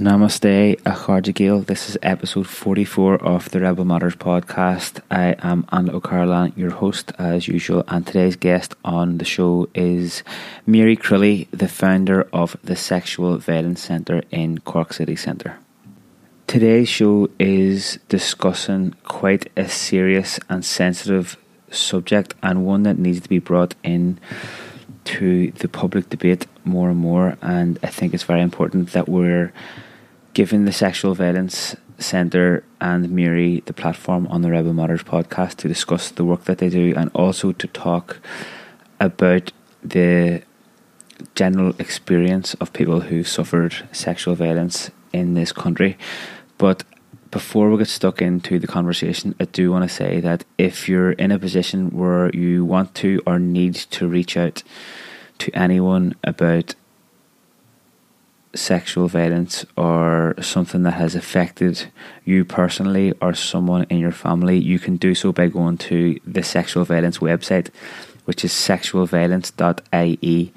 Namaste, Acharjagil. This is episode 44 of the Rebel Matters podcast. I am Anna O'Carolan, your host as usual, and today's guest on the show is Mary Crilly, the founder of the Sexual Violence Centre in Cork City Centre. Today's show is discussing quite a serious and sensitive subject and one that needs to be brought in to the public debate more and more. And I think it's very important that we're giving the Sexual Violence Centre and Mary the platform on the Rebel Matters podcast to discuss the work that they do and also to talk about the general experience of people who suffered sexual violence in this country. But before we get stuck into the conversation, I do want to say that if you're in a position where you want to or need to reach out to anyone about sexual violence or something that has affected you personally or someone in your family, you can do so by going to the sexual violence website, which is sexualviolence.ie.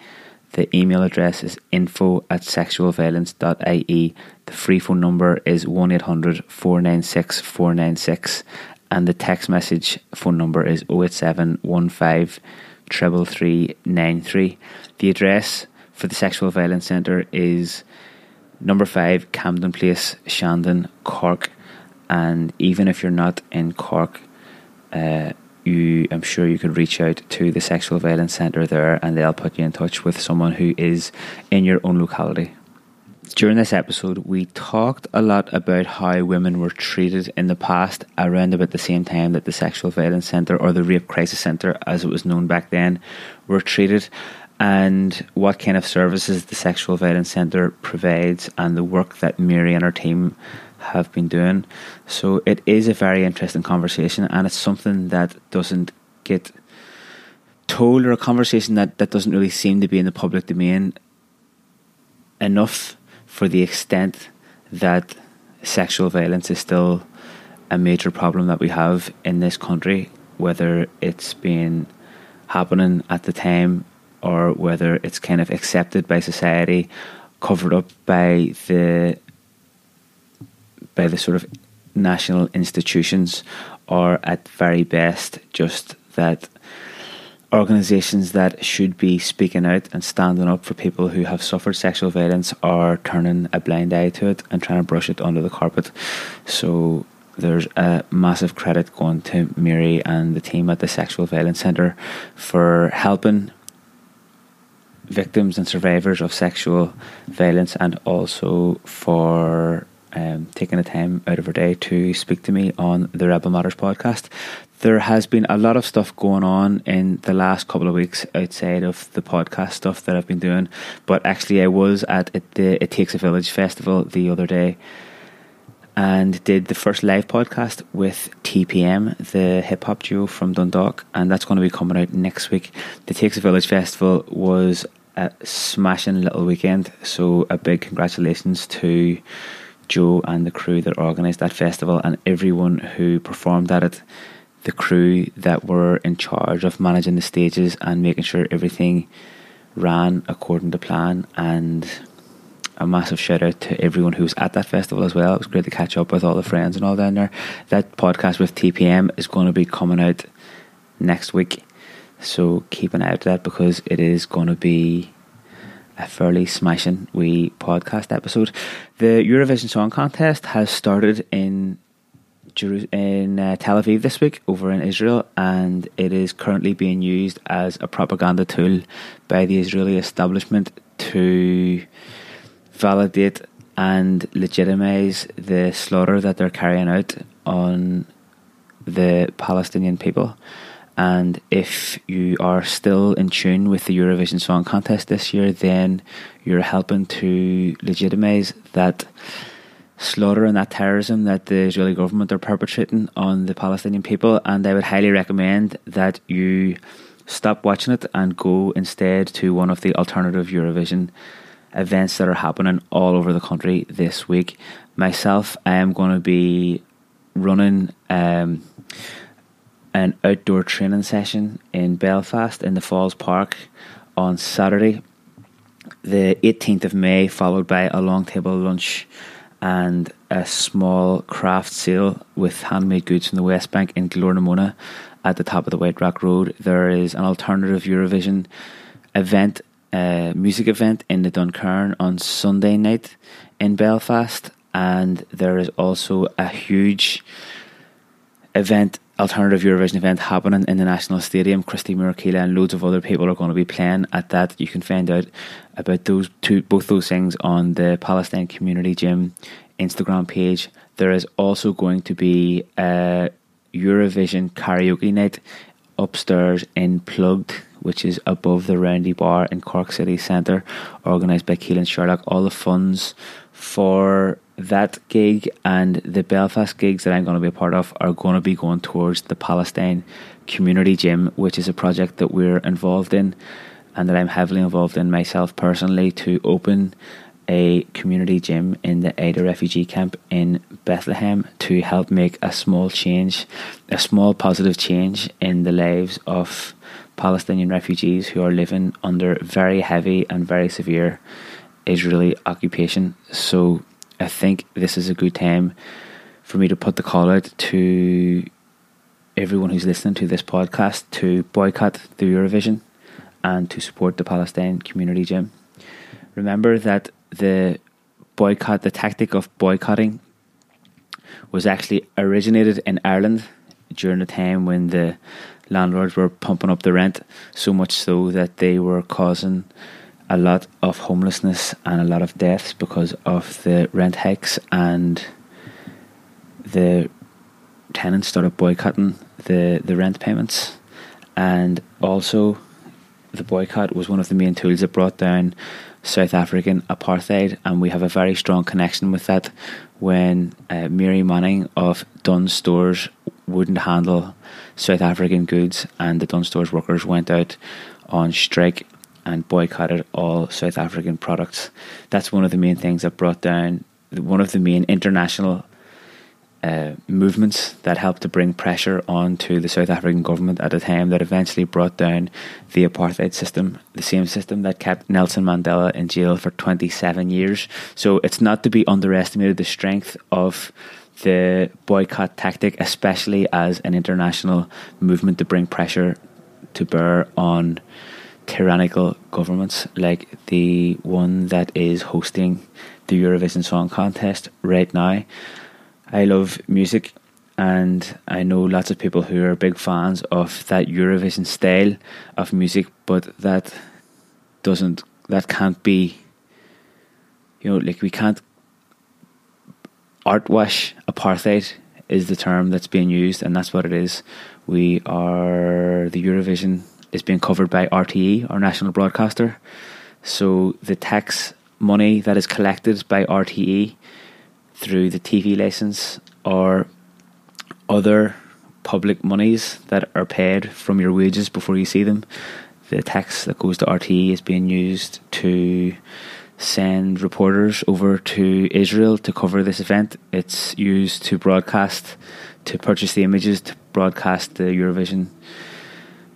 The email address is info at sexualviolence.ie. The free phone number is 1 800 496 496. And the text message phone number is 087 The address for the Sexual Violence Centre is number 5 Camden Place, Shandon, Cork. And even if you're not in Cork, uh, you, I'm sure you could reach out to the Sexual Violence Centre there and they'll put you in touch with someone who is in your own locality. During this episode, we talked a lot about how women were treated in the past, around about the same time that the Sexual Violence Centre or the Rape Crisis Centre, as it was known back then, were treated, and what kind of services the Sexual Violence Centre provides, and the work that Mary and her team have been doing. So it is a very interesting conversation, and it's something that doesn't get told, or a conversation that, that doesn't really seem to be in the public domain enough for the extent that sexual violence is still a major problem that we have in this country, whether it's been happening at the time or whether it's kind of accepted by society, covered up by the by the sort of national institutions, or at very best just that organisations that should be speaking out and standing up for people who have suffered sexual violence are turning a blind eye to it and trying to brush it under the carpet. So there's a massive credit going to Mary and the team at the Sexual Violence Centre for helping victims and survivors of sexual violence and also for um, taking the time out of her day to speak to me on the Rebel Matters podcast. There has been a lot of stuff going on in the last couple of weeks outside of the podcast stuff that I've been doing, but actually, I was at the It Takes a Village festival the other day and did the first live podcast with TPM, the hip hop duo from Dundalk, and that's going to be coming out next week. The Takes a Village festival was a smashing little weekend, so a big congratulations to Joe and the crew that organised that festival and everyone who performed at it, the crew that were in charge of managing the stages and making sure everything ran according to plan. And a massive shout out to everyone who was at that festival as well. It was great to catch up with all the friends and all down there. That podcast with TPM is going to be coming out next week. So keep an eye out for that because it is going to be a fairly smashing wee podcast episode. The Eurovision Song Contest has started in in uh, Tel Aviv this week over in Israel, and it is currently being used as a propaganda tool by the Israeli establishment to validate and legitimize the slaughter that they're carrying out on the Palestinian people. And if you are still in tune with the Eurovision Song Contest this year, then you're helping to legitimize that slaughter and that terrorism that the Israeli government are perpetrating on the Palestinian people. And I would highly recommend that you stop watching it and go instead to one of the alternative Eurovision events that are happening all over the country this week. Myself, I am going to be running. Um, an outdoor training session in Belfast in the Falls Park on Saturday. The 18th of May, followed by a long table lunch and a small craft sale with handmade goods from the West Bank in Gort na Móna at the top of the White Rock Road. There is an alternative Eurovision event, uh, music event in the Duncairn on Sunday night in Belfast, and there is also a huge event, alternative Eurovision event happening in the National Stadium. Christy Murkila and loads of other people are going to be playing at that. You can find out about those two, both those things on the Palestine Community Gym Instagram page. There is also going to be a Eurovision karaoke night upstairs in Plugd, which is above the Roundy Bar in Cork City Centre, organised by Keelan Sherlock. All the funds for that gig and the Belfast gigs that I'm going to be a part of are going to be going towards the Palestine Community Gym, which is a project that we're involved in and that I'm heavily involved in myself personally to open a community gym in the Aida refugee camp in Bethlehem to help make a small change, a small positive change in the lives of Palestinian refugees who are living under very heavy and very severe Israeli occupation. So I think this is a good time for me to put the call out to everyone who's listening to this podcast to boycott the Eurovision and to support the Palestine Community Gym. Remember that the boycott, the tactic of boycotting, was actually originated in Ireland during the time when the landlords were pumping up the rent so much so that they were causing a lot of homelessness and a lot of deaths because of the rent hikes and the tenants started boycotting the, the rent payments. And also the boycott was one of the main tools that brought down South African apartheid. And we have a very strong connection with that when uh, Mary Manning of Dunnes Stores wouldn't handle South African goods and the Dunnes Stores workers went out on strike and boycotted all South African products. That's one of the main things that brought down one of the main international uh, movements that helped to bring pressure onto the South African government at a time that eventually brought down the apartheid system, the same system that kept Nelson Mandela in jail for 27 years. So it's not to be underestimated the strength of the boycott tactic, especially as an international movement to bring pressure to bear on tyrannical governments like the one that is hosting the Eurovision Song Contest right now. I love music and I know lots of people who are big fans of that Eurovision style of music, but that doesn't, that can't be, you know, like we can't art wash apartheid is the term that's being used, and that's what it is. We are the Eurovision is being covered by RTE, our national broadcaster. So the tax money that is collected by RTE through the TV license or other public monies that are paid from your wages before you see them, the tax that goes to RTE is being used to send reporters over to Israel to cover this event. It's used to broadcast, to purchase the images, to broadcast the Eurovision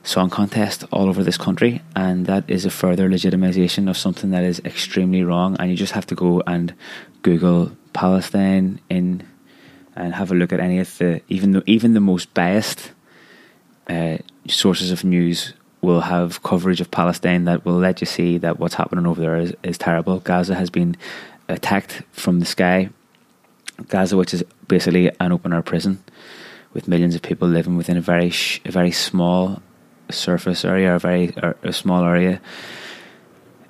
song contest all over this country, and that is a further legitimization of something that is extremely wrong. And you just have to go and Google Palestine in and have a look at any of the even the, even the most biased uh, sources of news will have coverage of Palestine that will let you see that what's happening over there is, is terrible. Gaza has been attacked from the sky. Gaza, which is basically an open air prison with millions of people living within a very sh- a very small surface area, a very or a small area,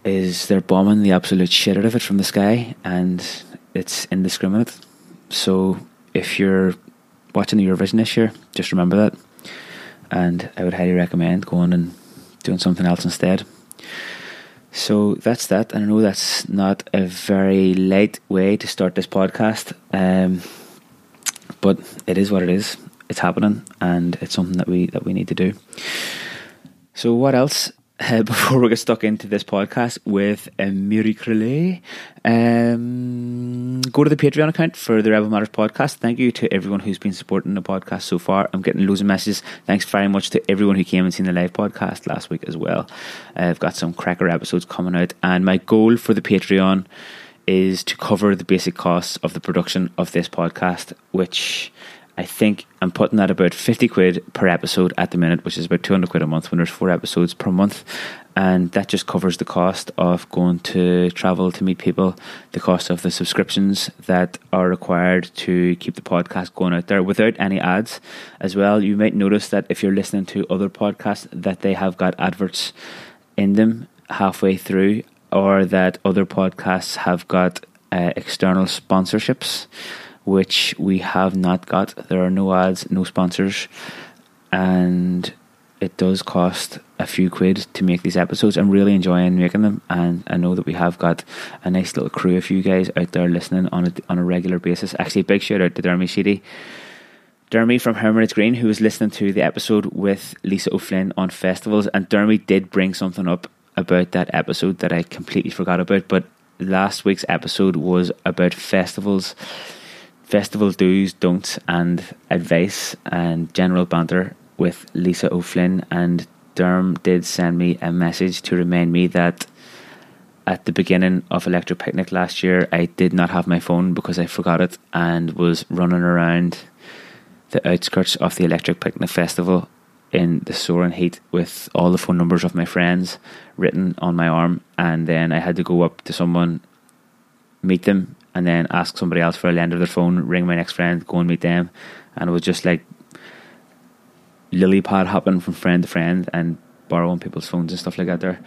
is they're bombing the absolute shit out of it from the sky, and it's indiscriminate. So if you're watching the Eurovision this year, just remember that, and I would highly recommend going and doing something else instead. So that's that. And I know that's not a very light way to start this podcast, um, but it is what it is. It's happening, and it's something that we that we need to do. So, what else? Uh, before we get stuck into this podcast with uh, Mary Crilly, um, go to the Patreon account for the Rebel Matters podcast. Thank you to everyone who's been supporting the podcast so far. I'm getting loads of messages. Thanks very much to everyone who came and seen the live podcast last week as well. Uh, I've got some cracker episodes coming out, and my goal for the Patreon is to cover the basic costs of the production of this podcast, which I think I'm putting that about 50 quid per episode at the minute, which is about 200 quid a month when there's four episodes per month. And that just covers the cost of going to travel to meet people, the cost of the subscriptions that are required to keep the podcast going out there without any ads as well. You might notice that if you're listening to other podcasts, that they have got adverts in them halfway through, or that other podcasts have got uh, external sponsorships which we have not got. There are no ads, no sponsors, and it does cost a few quid to make these episodes. I'm really enjoying making them, and I know that we have got a nice little crew of you guys out there listening on a, on a regular basis. Actually, a big shout out to Dermy Sheedy. Dermy from Hermitage Green, who was listening to the episode with Lisa O'Flynn on festivals, and Dermy did bring something up about that episode that I completely forgot about. But last week's episode was about festivals festival do's, don'ts, and advice and general banter with Lisa O'Flynn. And Derm did send me a message to remind me that at the beginning of Electric Picnic last year, I did not have my phone because I forgot it and was running around the outskirts of the Electric Picnic Festival in the soaring heat with all the phone numbers of my friends written on my arm. And then I had to go up to someone, meet them, and then ask somebody else for a lend of their phone, ring my next friend, go and meet them. And it was just like lily pad hopping from friend to friend and borrowing people's phones and stuff like that there.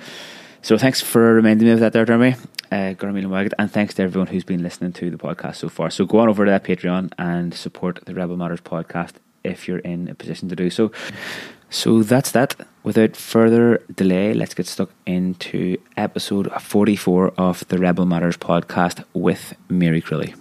So thanks for reminding me of that there, Jeremy. Uh, and thanks to everyone who's been listening to the podcast so far. So go on over to that Patreon and support the Rebel Matters podcast if you're in a position to do so. So that's that. Without further delay, let's get stuck into episode 44 of the Rebel Matters podcast with Mary Crilly.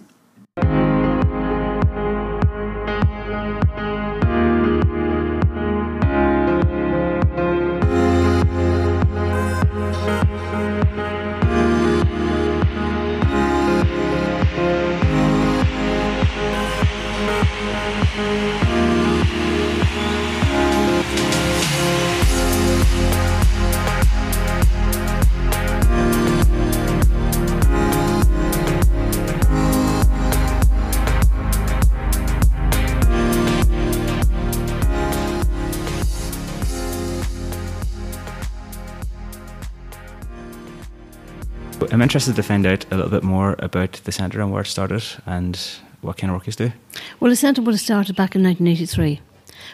I'm interested to find out a little bit more about the centre and where it started and what kind of work you do. Well, the centre would have started back in 1983.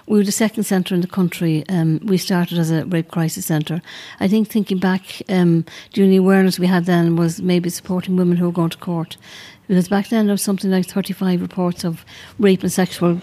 We were the second centre in the country. Um, we started as a rape crisis centre. I think thinking back, um, the only awareness we had then was maybe supporting women who were going to court. Because back then there was something like 35 reports of rape and sexual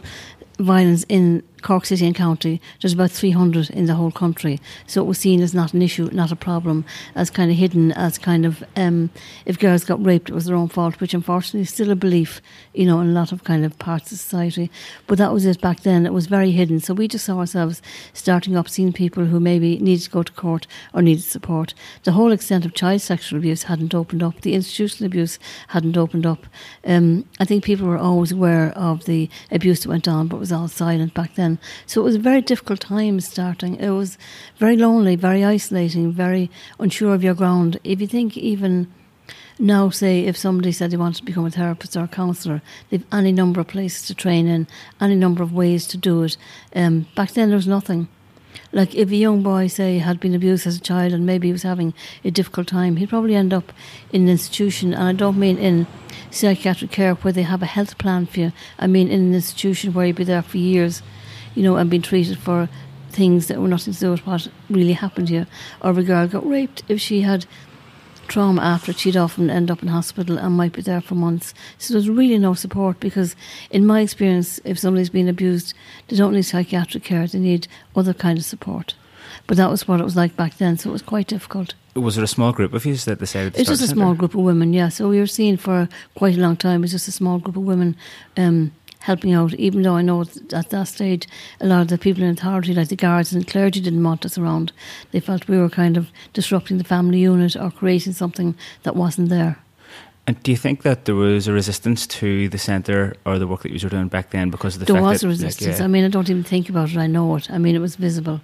violence in Cork City and County, there's about 300 in the whole country. So it was seen as not an issue, not a problem, as kind of hidden, as kind of um, if girls got raped, it was their own fault, which unfortunately is still a belief, you know, in a lot of kind of parts of society. But that was it back then. It was very hidden. So we just saw ourselves starting up, seeing people who maybe needed to go to court or needed support. The whole extent of child sexual abuse hadn't opened up. The institutional abuse hadn't opened up. Um, I think people were always aware of the abuse that went on, but was all silent back then. So it was a very difficult time starting. It was very lonely, very isolating, very unsure of your ground. If you think even now, say, if somebody said they wanted to become a therapist or a counsellor, they've any number of places to train in, any number of ways to do it. Um, back then, there was nothing. Like if a young boy, say, had been abused as a child and maybe he was having a difficult time, he'd probably end up in an institution. And I don't mean in psychiatric care where they have a health plan for you. I mean in an institution where you'd be there for years you know, and being treated for things that were nothing to do with what really happened to you. Or a girl got raped if she had trauma after it, she'd often end up in hospital and might be there for months. So there's really no support because in my experience, if somebody's been abused, they don't need psychiatric care, they need other kind of support. But that was what it was like back then, so it was quite difficult. Was there a small group of you that decided to It's just a small group of women, yeah. So we were seeing for quite a long time, it was just a small group of women um, helping out, even though I know at that stage a lot of the people in authority, like the guards and the clergy, didn't want us around. They felt we were kind of disrupting the family unit or creating something that wasn't there. And do you think that there was a resistance to the centre or the work that you were doing back then because of the there fact was that, a resistance. Like, yeah. I mean, I don't even think about it. I know it. I mean, it was visible.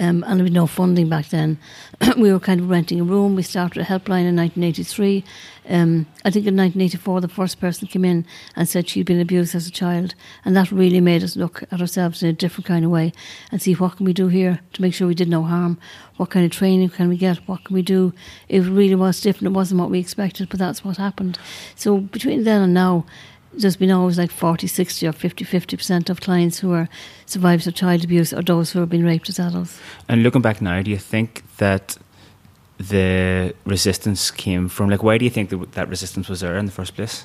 Um, and there was no funding back then. we were kind of renting a room. We started a helpline in 1983. Um, I think in 1984, the first person came in and said she'd been abused as a child, and that really made us look at ourselves in a different kind of way and see what can we do here to make sure we did no harm. What kind of training can we get? What can we do? It really was different. It wasn't what we expected, but that's what happened. So between then and now, there's been always like 40, 60 or 50, 50% of clients who are survivors of child abuse or those who have been raped as adults. And looking back now, do you think that the resistance came from, like, why do you think that, that resistance was there in the first place?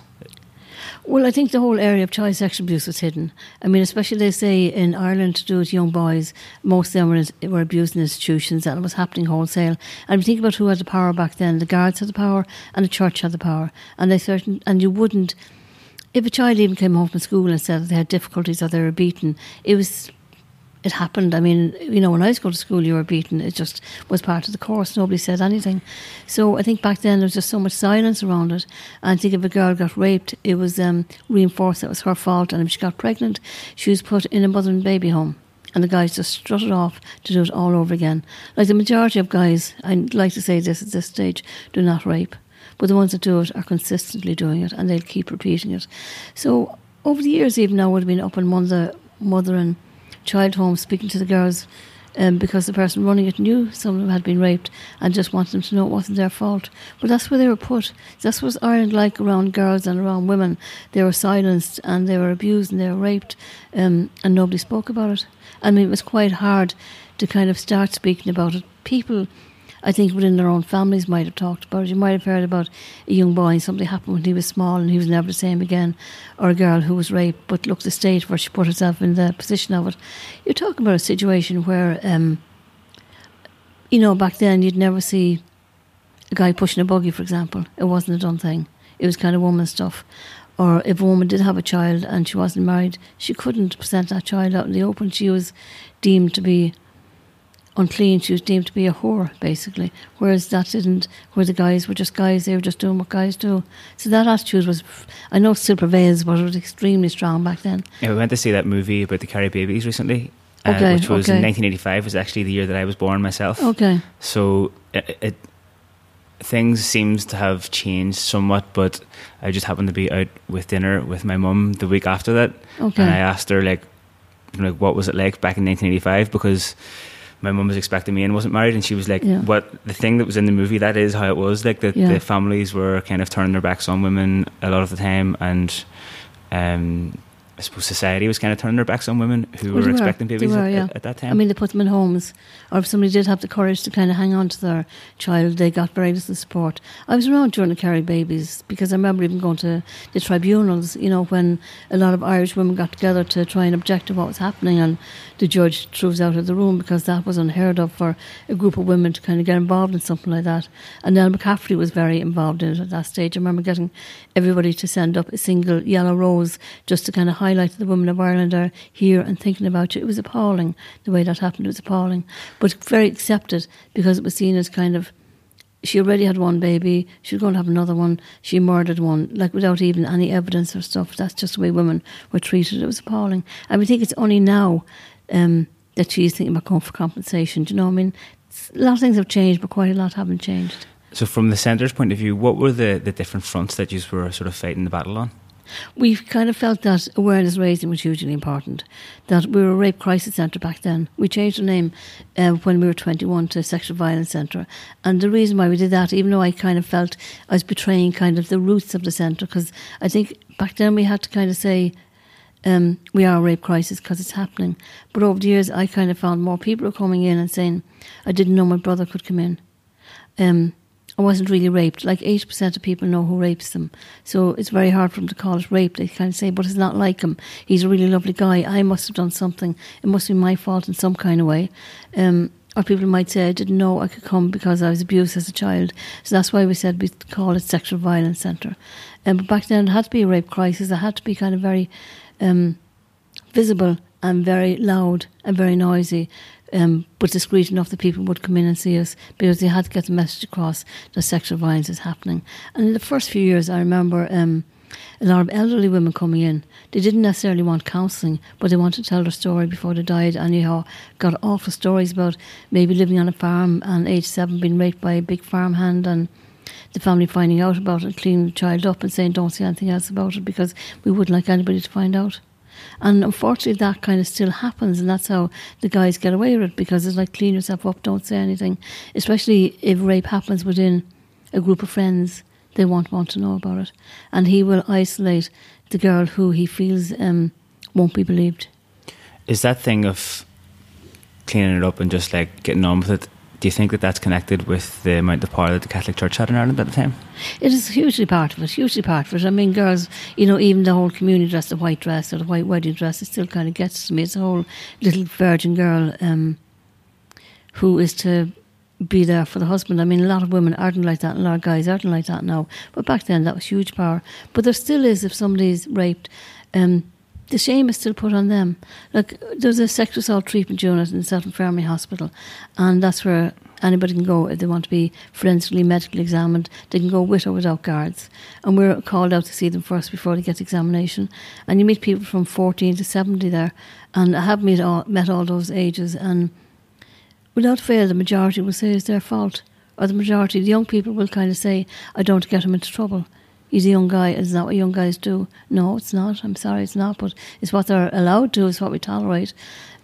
Well, I think the whole area of child sexual abuse was hidden. I mean, especially they say in Ireland to do with young boys, most of them were, were abused in institutions and it was happening wholesale. And if you think about who had the power back then, the guards had the power and the church had the power. And they certain, and you wouldn't if a child even came home from school and said that they had difficulties or they were beaten, it was it happened. I mean, you know, when I was going to school, you were beaten. It just was part of the course. Nobody said anything. So I think back then there was just so much silence around it. And I think if a girl got raped, it was um, reinforced that it was her fault. And if she got pregnant, she was put in a mother and baby home. And the guys just strutted off to do it all over again. Like the majority of guys, I'd like to say this at this stage, do not rape. But the ones that do it are consistently doing it and they'll keep repeating it. So over the years, even now, I would have been up in mother, mother and child homes speaking to the girls um, because the person running it knew some of them had been raped and just wanted them to know it wasn't their fault. But that's where they were put. That's what Ireland like around girls and around women. They were silenced and they were abused and they were raped um, and nobody spoke about it. I mean, it was quite hard to kind of start speaking about it. People I think within their own families might have talked about it. You might have heard about a young boy and something happened when he was small and he was never the same again, or a girl who was raped, but look the state where she put herself in the position of it. You're talking about a situation where, um, you know, back then you'd never see a guy pushing a buggy, for example. It wasn't a done thing. It was kind of woman stuff. Or if a woman did have a child and she wasn't married, she couldn't present that child out in the open. She was deemed to be unclean. She was deemed to be a whore, basically. Whereas that didn't, where the guys were just guys, they were just doing what guys do. So that attitude was, I know it still prevails, but it was extremely strong back then. Yeah, we went to see that movie about the Kerry babies recently. Uh, okay, which was okay. in 1985 was actually the year that I was born myself. Okay. So it, it things seems to have changed somewhat, but I just happened to be out with dinner with my mum the week after that, okay. and I asked her like, like what was it like back in 1985 because my mum was expecting me and wasn't married, and she was like, yeah. "What the thing that was in the movie? That is how it was. Like that yeah. the families were kind of turning their backs on women a lot of the time, and um, I suppose society was kind of turning their backs on women who well, were expecting were, babies were, at, yeah. at, that time. I mean, they put them in homes, or if somebody did have the courage to kind of hang on to their child, they got very little support. I was around during the Kerry babies because I remember even going to the tribunals, you know, when a lot of Irish women got together to try and object to what was happening, and the judge threw us out of the room because that was unheard of for a group of women to kind of get involved in something like that. And Nell McCafferty was very involved in it at that stage. I remember getting everybody to send up a single yellow rose just to kind of highlight the women of Ireland are here and thinking about you. It was appalling the way that happened. It was appalling, but very accepted because it was seen as kind of she already had one baby. She was going to have another one. She murdered one, like without even any evidence or stuff. That's just the way women were treated. It was appalling. And we think it's only now um, that she's thinking about going for compensation. Do you know what I mean? It's, a lot of things have changed, but quite a lot haven't changed. So, from the centre's point of view, what were the, the different fronts that you were sort of fighting the battle on? we kind of felt that awareness raising was hugely important. That we were a rape crisis centre back then. We changed the name uh, when we were 21 to Sexual Violence Centre. And the reason why we did that, even though I kind of felt I was betraying kind of the roots of the centre, because I think back then we had to kind of say, um, we are a rape crisis because it's happening. But over the years, I kind of found more people are coming in and saying, I didn't know my brother could come in. Um, I wasn't really raped. Like 80% of people know who rapes them. So it's very hard for them to call it rape. They kind of say, but it's not like him. He's a really lovely guy. I must have done something. It must be my fault in some kind of way. Um, or people might say, I didn't know I could come because I was abused as a child. So that's why we said we call it Sexual Violence Centre. Um, but back then it had to be a rape crisis. It had to be kind of very um, visible and very loud and very noisy um, but discreet enough that people would come in and see us because they had to get the message across that sexual violence is happening. And in the first few years, I remember um, a lot of elderly women coming in. They didn't necessarily want counselling, but they wanted to tell their story before they died. And you got awful stories about maybe living on a farm and age seven being raped by a big farmhand and the family finding out about it, cleaning the child up and saying don't say anything else about it because we wouldn't like anybody to find out. And unfortunately, that kind of still happens, and that's how the guys get away with it because it's like clean yourself up, don't say anything. Especially if rape happens within a group of friends, they won't want to know about it. And he will isolate the girl who he feels um, won't be believed. Is that thing of cleaning it up and just like getting on with it do you think that that's connected with the amount of power that the Catholic Church had in Ireland at the time? It is hugely part of it, hugely part of it. I mean, girls, you know, even the whole community dress, the white dress or the white wedding dress, it still kind of gets to me. It's a whole little virgin girl um, who is to be there for the husband. I mean, a lot of women aren't like that, and a lot of guys aren't like that now. But back then, that was huge power. But there still is if somebody's raped. Um, the shame is still put on them. Like there's a sexual assault treatment unit in South Infirmary Hospital, and that's where anybody can go if they want to be forensically medically examined. They can go with or without guards, and we're called out to see them first before they get examination. And you meet people from 14 to 70 there, and I have met all, met all those ages, and without fail, the majority will say it's their fault, or the majority, the young people will kind of say, "I don't get him into trouble." He's a young guy. Is that what young guys do? No, it's not. I'm sorry, it's not. But it's what they're allowed to. It's what we tolerate.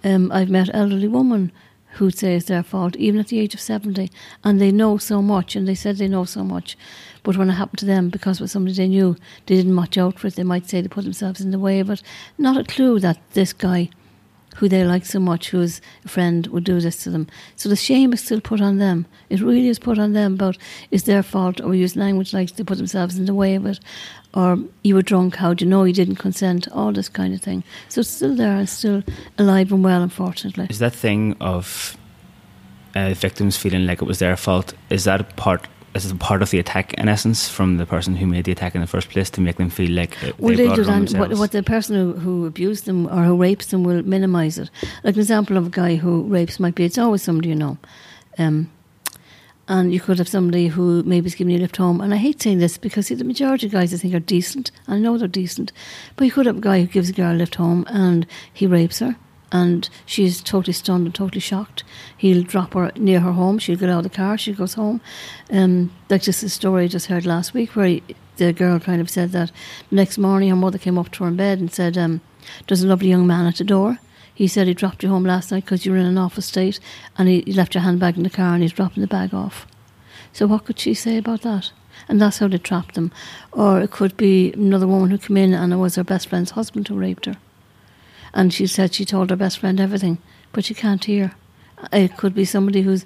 Um, I've met elderly women who'd say it's their fault, even at the age of seventy, and they know so much, and they said they know so much. But when it happened to them, because it was somebody they knew, they didn't watch out for it. They might say they put themselves in the way of it. Not a clue that this guy who they like so much, whose friend, would do this to them. So the shame is still put on them. It really is put on them, but it's their fault, or we use language like they put themselves in the way of it, or you were drunk, how do you know you didn't consent, all this kind of thing. So it's still there and still alive and well, unfortunately. Is that thing of uh, victims feeling like it was their fault, is that part is it part of the attack in essence from the person who made the attack in the first place to make them feel like they well they do that. What, what, the person who, who abused them or who rapes them will minimise it. Like an example of a guy who rapes might be it's always somebody you know. Um, and you could have somebody who maybe is giving you a lift home. And I hate saying this because see, the majority of guys I think are decent. I know they're decent. But you could have a guy who gives a girl a lift home and he rapes her and she's totally stunned and totally shocked. He'll drop her near her home. She'll get out of the car. She goes home. Um, like just the story I just heard last week where he, the girl kind of said that the next morning her mother came up to her in bed and said, um, "There's a lovely young man at the door." He said he dropped you home last night because you were in an awful state, and he, he left your handbag in the car and he's dropping the bag off. So what could she say about that? And that's how they trapped them. Or it could be another woman who came in and it was her best friend's husband who raped her and she said she told her best friend everything, but she can't hear. It could be somebody who's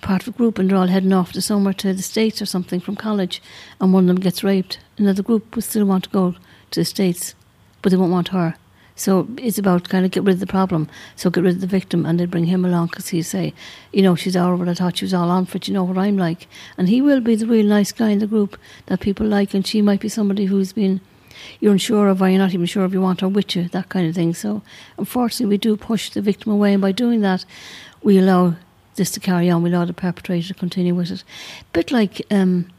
part of a group and they're all heading off to somewhere to the States or something from college, and one of them gets raped. Another group would still want to go to the States, but they won't want her. So it's about kind of get rid of the problem. So get rid of the victim and then bring him along because he'd say, you know, she's our but I thought she was all on for it. You know what I'm like. And he will be the real nice guy in the group that people like. And she might be somebody who's been you're unsure of or you're not even sure if you want her with you, that kind of thing. So unfortunately, we do push the victim away, and by doing that, we allow this to carry on. We allow the perpetrator to continue with it. Bit like um,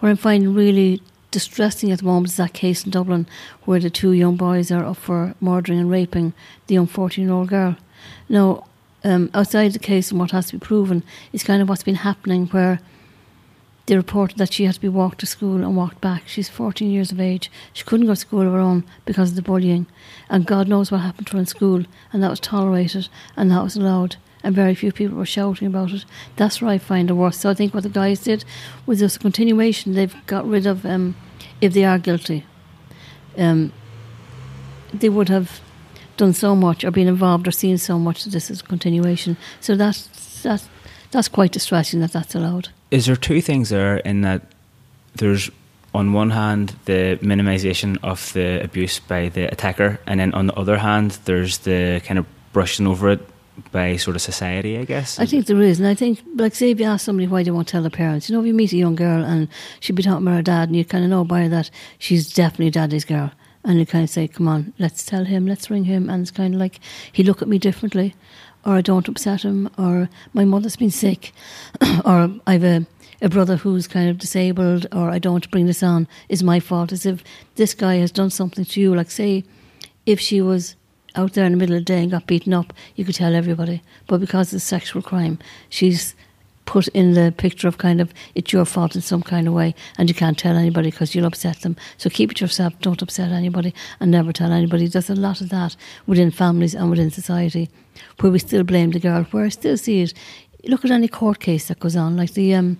what I'm finding really distressing at the moment is that case in Dublin where the two young boys are up for murdering and raping the young 14 year old girl. Now, um, outside the case and what has to be proven is kind of what's been happening where they reported that she had to be walked to school and walked back. She's 14 years of age. She couldn't go to school of her own because of the bullying. And God knows what happened to her in school. And that was tolerated and that was allowed. And very few people were shouting about it. That's where I find the worst. So I think what the guys did was just a continuation. They've got rid of, um, if they are guilty, um, they would have done so much or been involved or seen so much that this is a continuation. So that's, that's, that's quite distressing that that's allowed is there two things there in that there's on one hand the minimization of the abuse by the attacker, and then on the other hand there's the kind of brushing over it by sort of society, I guess. I think there is, and I think, like, say if you ask somebody why they won't tell their parents, you know, if you meet a young girl and she'd be talking about her dad, and you kind of know by that she's definitely daddy's girl, and you kind of say, "Come on, let's tell him, let's ring him," and it's kind of like he look at me differently, or I don't upset him, or my mother's been sick, or I've a a brother who's kind of disabled, or I don't bring this on is my fault. As if this guy has done something to you, like say, if she was out there in the middle of the day and got beaten up, you could tell everybody. But because it's a sexual crime, she's put in the picture of kind of it's your fault in some kind of way and you can't tell anybody because you'll upset them. So keep it yourself, don't upset anybody and never tell anybody. There's a lot of that within families and within society where we still blame the girl, where I still see it. Look at any court case that goes on, like the um,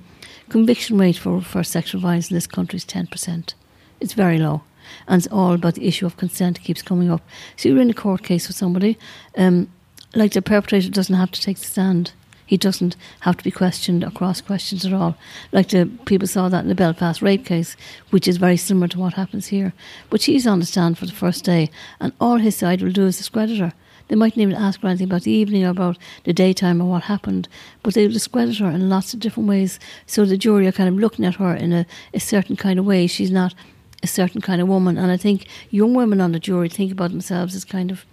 conviction rate for, for sexual violence in this country is 10%. It's very low. And it's all about the issue of consent keeps coming up. So you're in a court case with somebody, um, like the perpetrator doesn't have to take the stand he doesn't have to be questioned or cross questioned at all. Like the people saw that in the Belfast rape case, which is very similar to what happens here. But she's on the stand for the first day, and all his side will do is discredit her. They mightn't even ask her anything about the evening or about the daytime or what happened, but they will discredit her in lots of different ways. So the jury are kind of looking at her in a, a certain kind of way. She's not a certain kind of woman. And I think young women on the jury think about themselves as kind of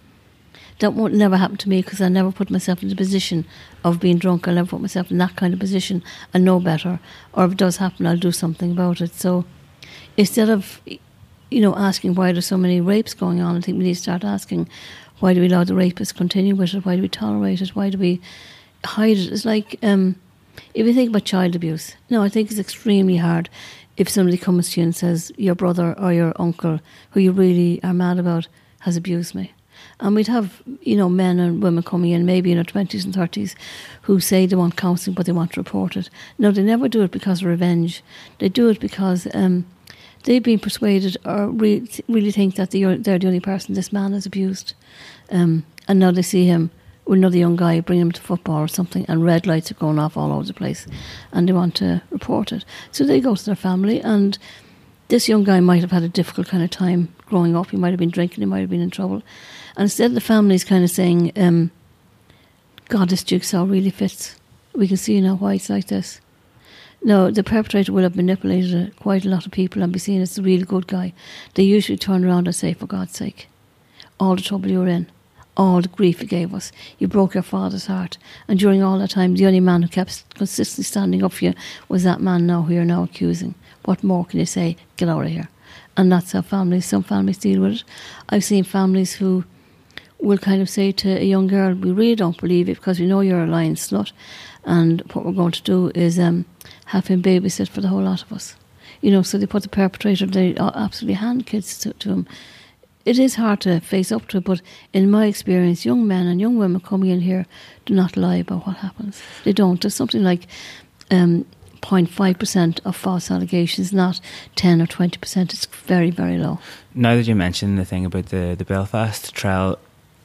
that won't never happen to me because I never put myself in the position of being drunk. I'll never put myself in that kind of position. I know better. Or if it does happen, I'll do something about it. So instead of, you know, asking why there's so many rapes going on, I think we need to start asking why do we allow the rapists continue with it? Why do we tolerate it? Why do we hide it? It's like um, if you think about child abuse. No, I think it's extremely hard if somebody comes to you and says your brother or your uncle, who you really are mad about, has abused me. And we'd have, you know, men and women coming in, maybe in their 20s and 30s, who say they want counselling, but they want to report it. No, they never do it because of revenge. They do it because um, they've been persuaded or re- really think that they're, the only person this man has abused. Um, and now they see him with another young guy, bring him to football or something, and red lights are going off all over the place, and they want to report it. So they go to their family, and this young guy might have had a difficult kind of time growing up. He might have been drinking, he might have been in trouble. And instead, the family's kind of saying, um, God, this jigsaw really fits. We can see now why it's like this. No, the perpetrator will have manipulated quite a lot of people and be seen as a really good guy. They usually turn around and say, For God's sake, all the trouble you're in, all the grief you gave us, you broke your father's heart. And during all that time, the only man who kept consistently standing up for you was that man now who you're now accusing. What more can you say? Get out of here. And that's how families, some families deal with it. I've seen families who will kind of say to a young girl, we really don't believe it because we know you're a lying slut. And what we're going to do is um, have him babysit for the whole lot of us. You know, so they put the perpetrator, they absolutely hand kids to, to him. It is hard to face up to it, but in my experience, young men and young women coming in here do not lie about what happens. They don't. There's something like um, 0.5% of false allegations, not 10 or 20%. It's very, very low. Now that you mentioned the thing about the, the Belfast trial,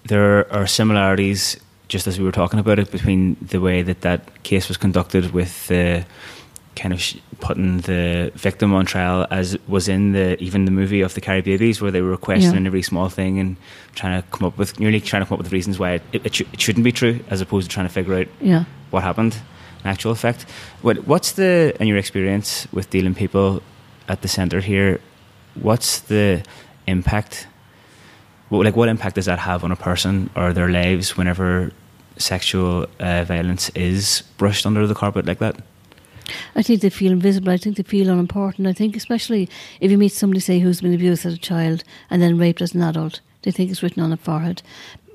there are similarities, just as we were talking about it, between the way that that case was conducted with the kind of putting the victim on trial as was in the even the movie of the Kerry babies where they were questioning yeah. every small thing and trying to come up with nearly trying to come up with reasons why it, it, sh- it shouldn't be true as opposed to trying to figure out yeah. what happened in actual effect what what's the in your experience with dealing people at the centre here what's the impact like what impact does that have on a person or their lives whenever sexual uh, violence is brushed under the carpet like that? I think they feel invisible. I think they feel unimportant. I think, especially if you meet somebody, say, who's been abused as a child and then raped as an adult, they think it's written on their forehead.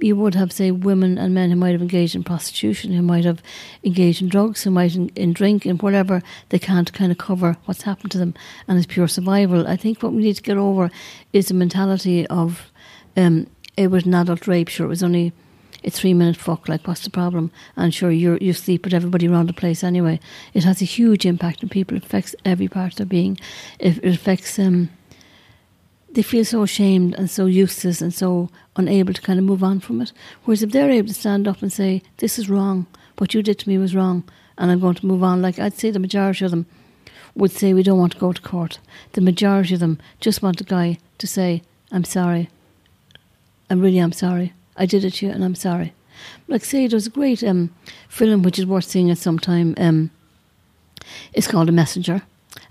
You would have, say, women and men who might have engaged in prostitution, who might have engaged in drugs, who might in, in drink and whatever. They can't kind of cover what's happened to them, and it's pure survival. I think what we need to get over is the mentality of um, it was an adult rape. Sure, it was only a three minute fuck. Like, what's the problem? And sure, you you sleep with everybody around the place anyway. It has a huge impact on people. It affects every part of their being. It, it affects them. Um, they feel so ashamed and so useless and so unable to kind of move on from it. Whereas if they're able to stand up and say, "This is wrong. What you did to me was wrong," and I'm going to move on, like I'd say, the majority of them would say we don't want to go to court. The majority of them just want the guy to say, "I'm sorry." I really am sorry. I did it to you and I'm sorry. Like say, there's a great um, film which is worth seeing at some time. Um, it's called A Messenger.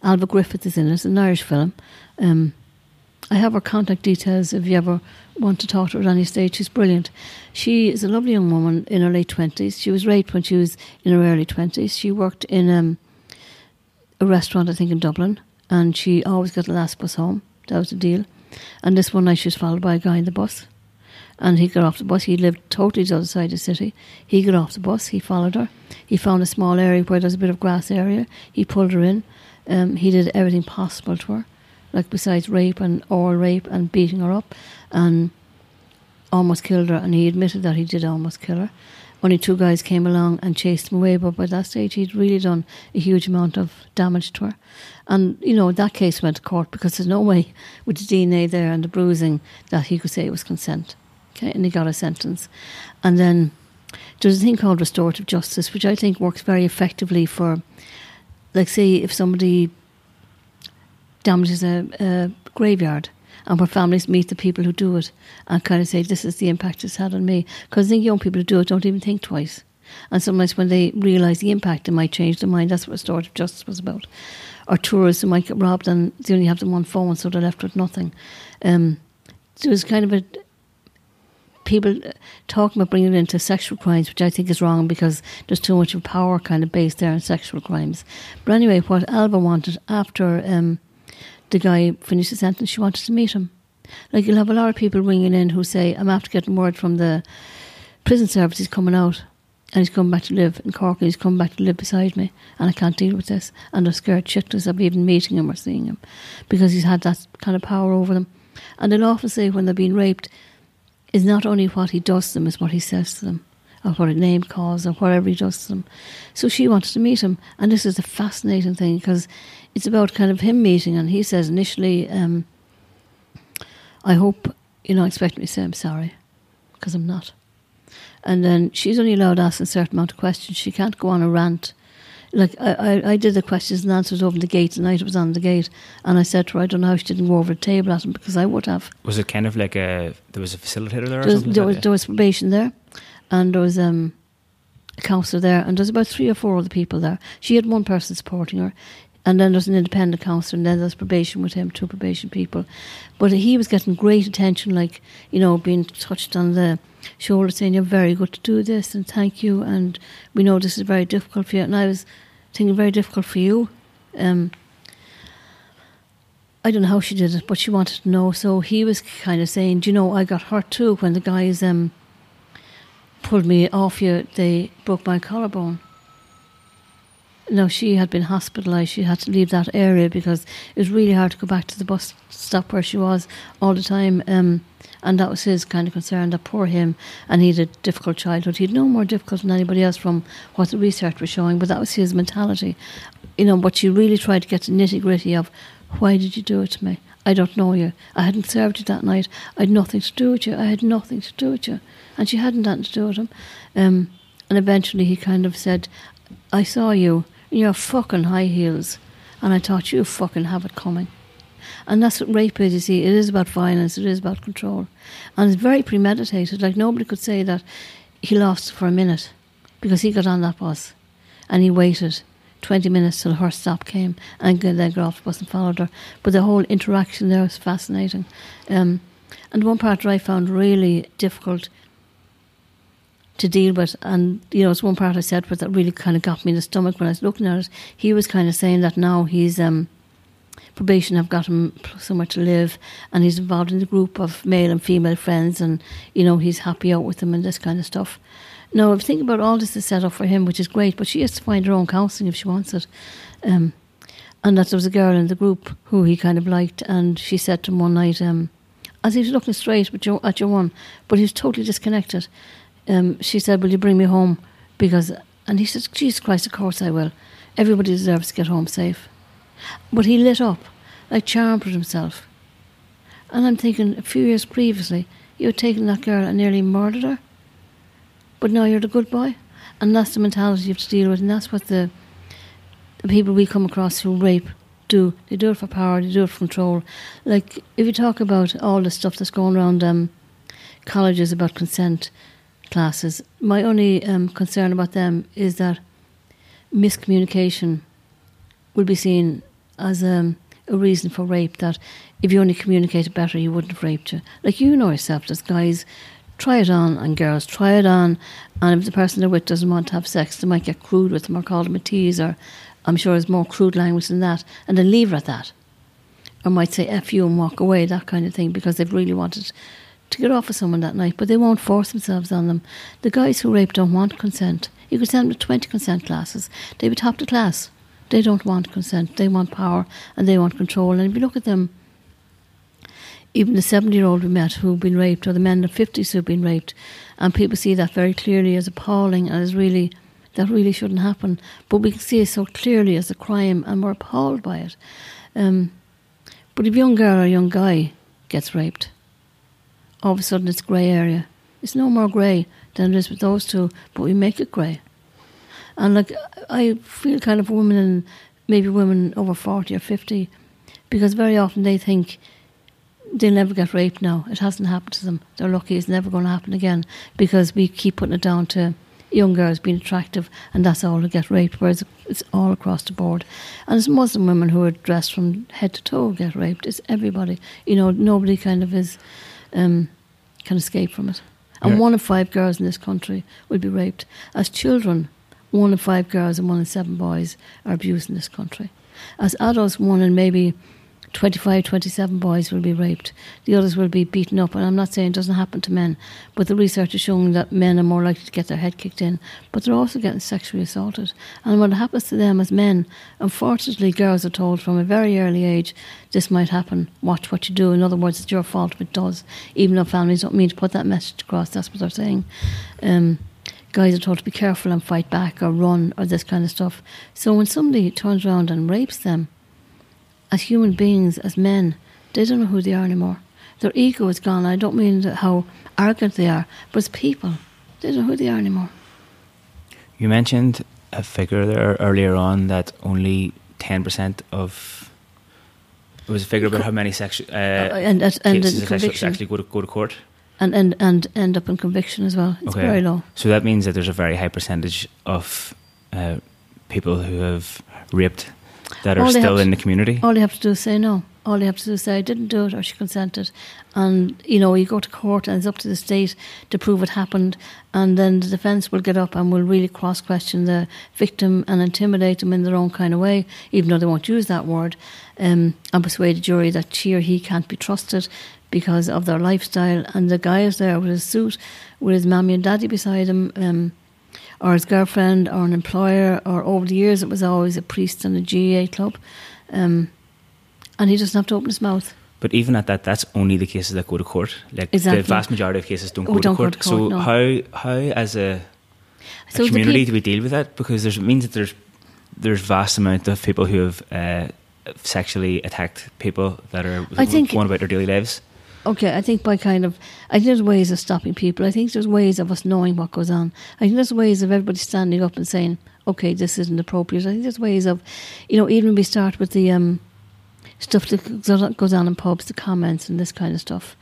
Ailbhe Griffith is in it. It's an Irish film. Um, I have her contact details if you ever want to talk to her at any stage. She's brilliant. She is a lovely young woman in her late 20s. She was raped when she was in her early 20s. She worked in um, a restaurant, I think, in Dublin, and she always got the last bus home. That was the deal. And this one night she was followed by a guy in the bus. And he got off the bus. He lived totally the other side of the city. He got off the bus. He followed her. He found a small area where there's a bit of grass area. He pulled her in. Um, he did everything possible to her like besides rape and oral rape and beating her up and almost killed her and he admitted that he did almost kill her. Only two guys came along and chased him away, but by that stage he'd really done a huge amount of damage to her. And, you know, that case went to court because there's no way with the DNA there and the bruising that he could say it was consent. And he got a sentence. And then there's a thing called restorative justice, which I think works very effectively for, like, say, if somebody damages a, a graveyard and where families meet the people who do it and kind of say, this is the impact it's had on me. Because I think young people who do it don't even think twice. And sometimes when they realise the impact, they might change their mind. That's what restorative justice was about. Or tourists who might get robbed and they only have them one phone, so they're left with nothing. Um, so it's kind of a people talking about bringing it into sexual crimes, which I think is wrong because there's too much of power kind of based there in sexual crimes. But anyway, what Ailbhe wanted after um, the guy finished the sentence, she wanted to meet him. Like you'll have a lot of people ringing in who say, I'm after getting word from the prison service, he's coming out and he's coming back to live in Cork and he's coming back to live beside me and I can't deal with this and they're scared shitless of even meeting him or seeing him because he's had that kind of power over them. And they'll often say when they're being raped, is not only what he does to them, it's what he says to them or what a name calls or whatever he does to them. So she wanted to meet him and this is a fascinating thing because it's about kind of him meeting, and he says initially, um, I hope you don't expect me to say I'm sorry, because I'm not. And then she's only allowed to ask a certain amount of questions. She can't go on a rant. Like I, I, I did the questions and answers over the gate tonight. It was on the gate, and I said to her, "I don't know how she didn't go over the table at him because I would have." Was it kind of like a there was a facilitator there? There was, there, was, there was probation there, and there was um, a counsellor there, and there's about three or four other people there. She had one person supporting her. And then there's an independent counsellor, and then there's probation with him, two probation people. But he was getting great attention, like, you know, being touched on the shoulder, saying, You're very good to do this, and thank you, and we know this is very difficult for you. And I was thinking, Very difficult for you. Um, I don't know how she did it, but she wanted to know. So he was kind of saying, Do you know, I got hurt too when the guys um, pulled me off you, they broke my collarbone. No, she had been hospitalised. She had to leave that area because it was really hard to go back to the bus stop where she was all the time. Um, and that was his kind of concern that poor him and he had a difficult childhood. He had no more difficult than anybody else from what the research was showing, but that was his mentality. You know, but she really tried to get the nitty gritty of why did you do it to me? I don't know you. I hadn't served you that night. I had nothing to do with you. I had nothing to do with you. And she hadn't nothing to do with him. Um, and eventually he kind of said, I saw you your fucking high heels, and I thought you fucking have it coming. And that's what rape is, you see. It is about violence, it is about control. And it's very premeditated. Like, nobody could say that he lost for a minute because he got on that bus and he waited 20 minutes till her stop came and then got off the bus and followed her. But the whole interaction there was fascinating. Um, and one part that I found really difficult to deal with. And, you know, it's one part I said but that really kind of got me in the stomach when I was looking at it. He was kind of saying that now he's, um, probation have got him somewhere to live and he's involved in a group of male and female friends and, you know, he's happy out with them and this kind of stuff. Now, I think about all this is set up for him, which is great, but she has to find her own counselling if she wants it. Um, and that there was a girl in the group who he kind of liked, and she said to him one night, um, as he was looking straight at at your one, but he was totally disconnected um, she said, Will you bring me home? Because, and he said, Jesus Christ, of course I will. Everybody deserves to get home safe. But he lit up, like charmed with himself. And I'm thinking, a few years previously, you had taken that girl and nearly murdered her. But now you're the good boy. And that's the mentality you have to deal with. And that's what the, the people we come across who rape do. They do it for power, they do it for control. Like, if you talk about all the stuff that's going around um, colleges about consent, classes. My only um, concern about them is that miscommunication will be seen as a a reason for rape that if you only communicated better, you wouldn't have raped you. Like you know yourself, as guys try it on, and girls try it on, and if the person they're with doesn't want to have sex, they might get crude with them or call them a tease, or I'm sure there's more crude language than that, and then leave her at that. Or might say F you and walk away, that kind of thing, because they've really wanted to get off with someone that night, but they won't force themselves on them. The guys who rape don't want consent. You could send them to 20 consent classes, they'd be top of the class. They don't want consent, they want power and they want control. And if you look at them, even the 70 year old we met who've been raped, or the men in the 50s who've been raped, and people see that very clearly as appalling and as really, that really shouldn't happen. But we can see it so clearly as a crime and we're appalled by it. Um, but if a young girl or a young guy gets raped, all of a sudden it's grey area. It's no more grey than it is with those two, but we make it grey. And like I feel kind of women and maybe women over forty or fifty, because very often they think they'll never get raped now. It hasn't happened to them. They're lucky it's never going to happen again because we keep putting it down to young girls being attractive and that's all who get raped, whereas it's all across the board. And it's Muslim women who are dressed from head to toe get raped. It's everybody. You know, nobody kind of is um, can escape from it. And Yeah. one in five girls in this country will be raped. As children, one in five girls and one in seven boys are abused in this country. As adults, one in maybe 25, 27 boys will be raped. The others will be beaten up. And I'm not saying it doesn't happen to men, but the research is showing that men are more likely to get their head kicked in, but they're also getting sexually assaulted. And what happens to them as men, unfortunately, girls are told from a very early age, this might happen, watch what you do. In other words, it's your fault if it does, even though families don't mean to put that message across, that's what they're saying. Um, guys are told to be careful and fight back or run or this kind of stuff. So when somebody turns around and rapes them, as human beings, as men, they don't know who they are anymore. Their ego is gone. I don't mean that how arrogant they are, but as people, they don't know who they are anymore. You mentioned a figure there earlier on that only ten percent of it was a figure about how many sexual uh, and and, and cases the of sexual conviction, actually go to go to court. and, and and end up in conviction as well. It's Okay. very low. So that means that there's a very high percentage of uh, people who have raped that are still in to- the community. All they have to do is say no. All they have to do is say I didn't do it or she consented. And you know, you go to court and it's up to the state to prove it happened and then the defence will get up and will really cross question the victim and intimidate them in their own kind of way, even though they won't use that word, um, and persuade the jury that she or he can't be trusted because of their lifestyle and the guy is there with his suit with his mammy and daddy beside him, um, or his girlfriend or an employer or over the years it was always a priest in a GAA club. Um, and he doesn't have to open his mouth. But even at that, that's only the cases that go to court. Like Exactly. the vast majority of cases don't Oh, go, don't to, go court. to court, So no. how how as a, a So community do we deal with that? Because there's, it means that there's there's vast amount of people who have uh, sexually attacked people that are I think- going about their daily lives. Okay, I think by kind of, I think there's ways of stopping people. I think there's ways of us knowing what goes on. I think there's ways of everybody standing up and saying, okay, this isn't appropriate. I think there's ways of, you know, even we start with the um, stuff that goes on- in pubs, the comments and this kind of stuff,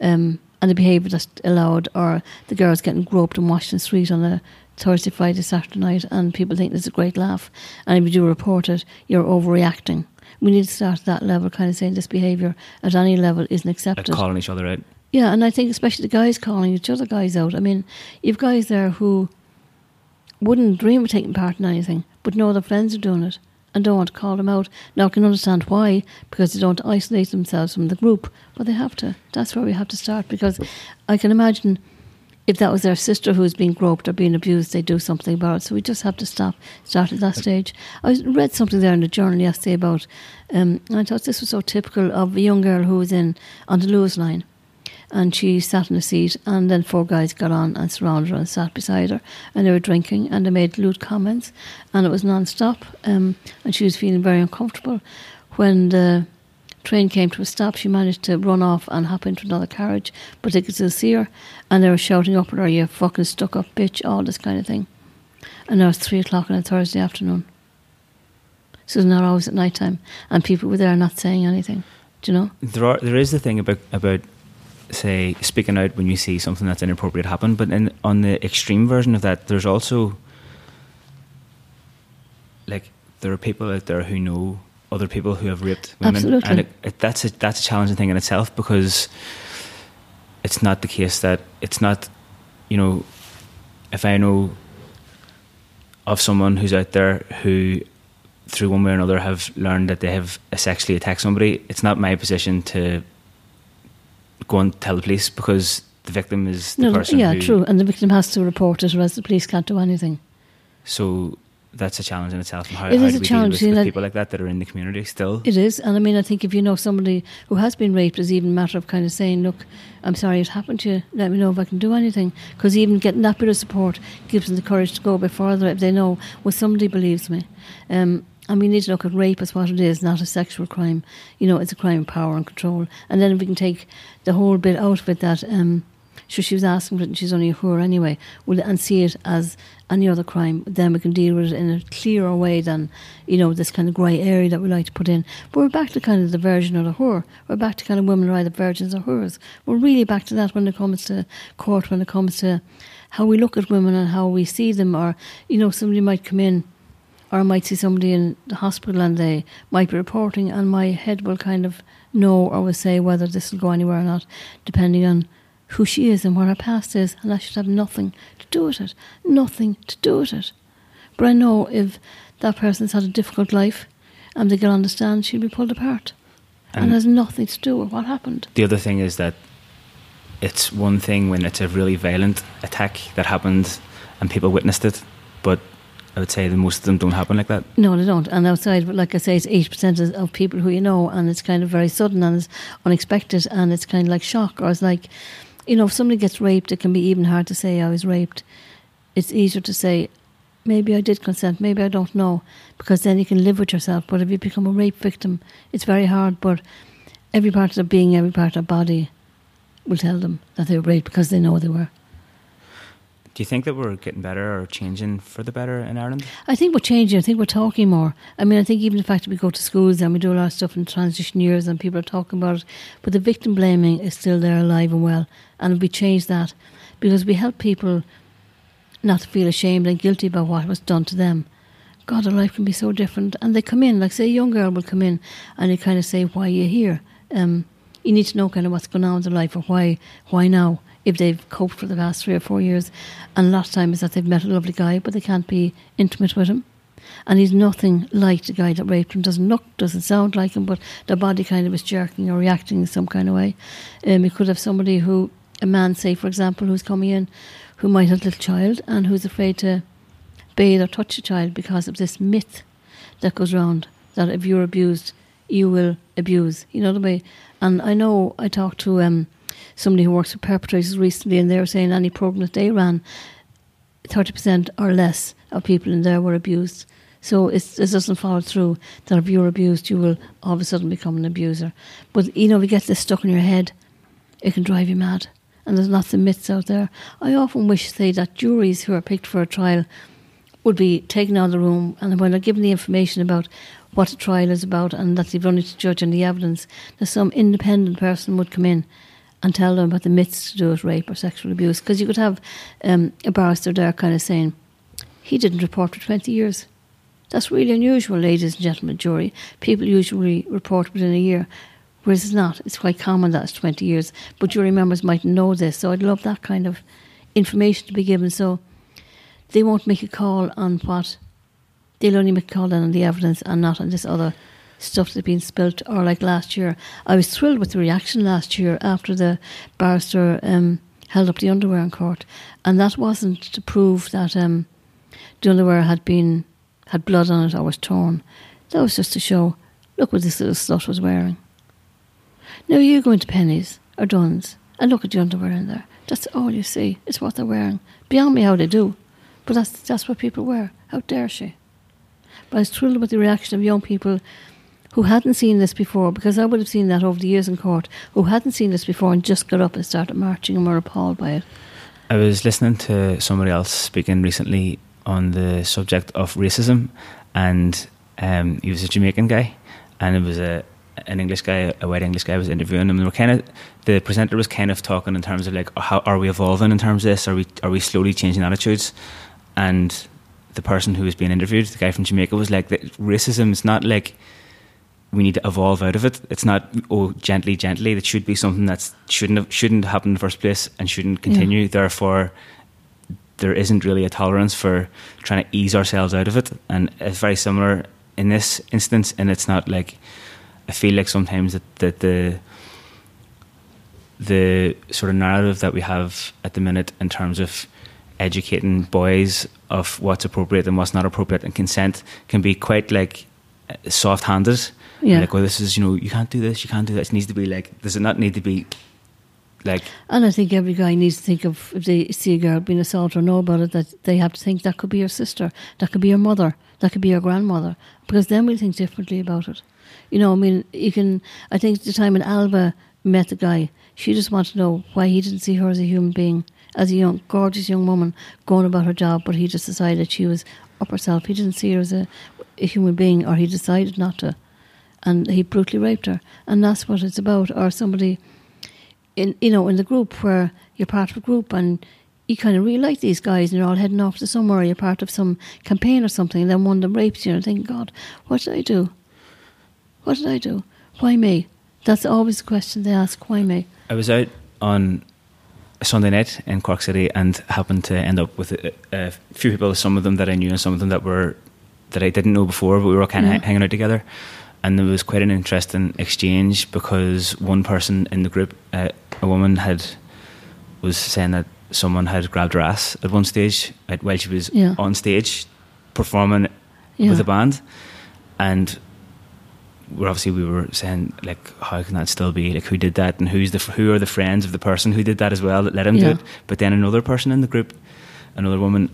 um, and the behaviour that's allowed, or the girls getting groped and washed in the street on a Thursday, Friday, Saturday night, and people think there's a great laugh. And if you do report it, you're overreacting. We need to start at that level, kind of saying this behaviour at any level isn't accepted. calling each other out. Yeah, and I think especially the guys calling each other guys out. I mean, you've guys there who wouldn't dream of taking part in anything, but know their friends are doing it and don't want to call them out. Now, I can understand why, because they don't isolate themselves from the group, but they have to. That's where we have to start, because I can imagine if that was their sister who was being groped or being abused, they'd do something about it. So we just have to stop, start at that stage. I read something there in the journal yesterday about, um, and I thought this was so typical of a young girl who was in on the Luas line and she sat in a seat and then four guys got on and surrounded her and sat beside her and they were drinking and they made lewd comments and it was non-stop um, and she was feeling very uncomfortable when the train came to a stop. She managed to run off and hop into another carriage but they could still see her and they were shouting up at her you fucking stuck up bitch? All this kind of thing. And now it's three o'clock on a Thursday afternoon. So it's not always at night time and people were there not saying anything do you know? There are there is the thing about about say speaking out when you see something that's inappropriate happen, but in on the extreme version of that, there's also like there are people out there who know other people who have raped women, Absolutely. and it, it, that's a that's a challenging thing in itself because it's not the case that it's not, you know, if I know of someone who's out there who through one way or another have learned that they have sexually attacked somebody, it's not my position to go and tell the police because the victim is the No, person yeah, who, true. And the victim has to report it, or else the police can't do anything. So that's a challenge in itself. And how, It how is do a we challenge, deal with, with people like that that are in the community still? It is, and I mean, I think if you know somebody who has been raped, it's even a matter of kind of saying, "Look, I'm sorry it happened to you. Let me know if I can do anything." Because even getting that bit of support gives them the courage to go a bit further if they know, well, somebody believes me. Um, and we need to look at rape as what it is, not a sexual crime. You know, it's a crime of power and control. And then if we can take the whole bit out of it that, um, sure, she was asking for it and she's only a whore anyway, well, and see it as any other crime, then we can deal with it in a clearer way than, you know, this kind of grey area that we like to put in. But we're back to kind of the version of the whore. We're back to kind of women are either virgins or whores. We're really back to that when it comes to court, when it comes to how we look at women and how we see them. Or, you know, somebody might come in or I might see somebody in the hospital and they might be reporting, and my head will kind of know or will say whether this will go anywhere or not, depending on who she is and what her past is, and I should have nothing to do with it. Nothing to do with it. But I know if that person's had a difficult life and they can understand, she'll be pulled apart. And, And- has nothing to do with what happened. The other thing is that it's one thing when it's a really violent attack that happened and people witnessed it, but I would say that most of them don't happen like that. No, they don't. And outside, like I say, it's eight percent of people who you know, and it's kind of very sudden and it's unexpected, and it's kind of like shock, or it's like, you know, if somebody gets raped, it can be even hard to say I was raped. It's easier to say, maybe I did consent, maybe I don't know, because then you can live with yourself. But if you become a rape victim, it's very hard. But every part of their being, every part of their body, will tell them that they were raped because they know they were. Do you think that we're getting better or changing for the better in Ireland? I think we're changing. I think we're talking more. I mean, I think even the fact that we go to schools and we do a lot of stuff in transition years and people are talking about it, but the victim blaming is still there alive and well. And we change that, because we help people not to feel ashamed and guilty about what was done to them. God, their life can be so different. And they come in, like say a young girl will come in and they kind of say, why are you here? Um, you need to know kind of what's going on in their life or why, why now? If they've coped for the past three or four years, and a lot of time is that they've met a lovely guy, but they can't be intimate with him, and he's nothing like the guy that raped him. Doesn't look, doesn't sound like him, but their body kind of is jerking or reacting in some kind of way. Um, you could have somebody who, a man, say for example, who's coming in, who might have a little child and who's afraid to bathe or touch a child because of this myth that goes round that if you're abused, you will abuse. You know the way. And I know I talked to um, somebody who works with perpetrators recently, and they were saying any program that they ran, thirty percent or less of people in there were abused. So it doesn't follow through that if you're abused, you will all of a sudden become an abuser. But you know, if you get this stuck in your head, it can drive you mad. And there's lots of myths out there. I often wish, say, that juries who are picked for a trial would be taken out of the room and when they're given the information about what a trial is about and that they've only to judge on the evidence, that some independent person would come in and tell them about the myths to do with rape or sexual abuse. Because you could have um, a barrister there kind of saying, he didn't report for 20 years. That's really unusual, ladies and gentlemen, jury. People usually report within a year, whereas it's not. It's quite common that it's 20 years. But jury members might know this, so I'd love that kind of information to be given. So they won't make a call on what they'll only make a call on the evidence and not on this other stuff that's been spilt. Or like last year, I was thrilled with the reaction last year after the barrister um, held up the underwear in court, and that wasn't to prove that um, the underwear had been had blood on it or was torn. That was just to show, look what this little slut was wearing. Now you go into Penneys or Dunnes and look at the underwear in there. That's all you see. It's what they're wearing. Beyond me how they do. But that's that's what people wear. How dare she? But I was thrilled with the reaction of young people who hadn't seen this before, because I would have seen that over the years in court, who hadn't seen this before and just got up and started marching and were appalled by it. I was listening to somebody else speaking recently on the subject of racism, and um, he was a Jamaican guy, and it was a an English guy, a white English guy, was interviewing him. And were kind of the presenter was kind of talking in terms of like, how are we evolving in terms of this? Are we are we slowly changing attitudes? And the person who was being interviewed, the guy from Jamaica, was like, racism is not like we need to evolve out of it. It's not oh gently, gently. It should be something that shouldn't have, shouldn't happen in the first place and shouldn't continue. Yeah. Therefore, there isn't really a tolerance for trying to ease ourselves out of it. And it's very similar in this instance. And it's not like I feel like sometimes that, that the the sort of narrative that we have at the minute in terms of educating boys of what's appropriate and what's not appropriate and consent can be quite like soft handed. Yeah. Like, well, this is, you know, you can't do this, you can't do this. It needs to be like, does it not need to be like. And I think every guy needs to think of, if they see a girl being assaulted or know about it, that they have to think that could be your sister, that could be your mother, that could be your grandmother, because then we'll think differently about it. You know, I mean, you can, I think the time when Ailbhe met the guy, she just wanted to know why he didn't see her as a human being, as a young, gorgeous young woman going about her job, but he just decided she was up herself. He didn't see her as a, a human being, or he decided not to. And he brutally raped her. And that's what it's about. Or somebody in you know, in the group where you're part of a group and you kind of really like these guys and you're all heading off to somewhere, you're part of some campaign or something, and then one of them rapes you and thinking, God, what did I do? What did I do? Why me? That's always the question they ask. Why me? I was out on a Sunday night in Cork City and happened to end up with a, a, few people, some of them that I knew and some of them that were that I didn't know before, but we were all kind of mm-hmm. yeah. hanging out together. And there was quite an interesting exchange because one person in the group, uh, a woman, had was saying that someone had grabbed her ass at one stage while she was yeah. on stage performing yeah. with a band, and we're obviously we were saying like how can that still be like who did that and who's the who are the friends of the person who did that as well that let him yeah. do it but then another person in the group another woman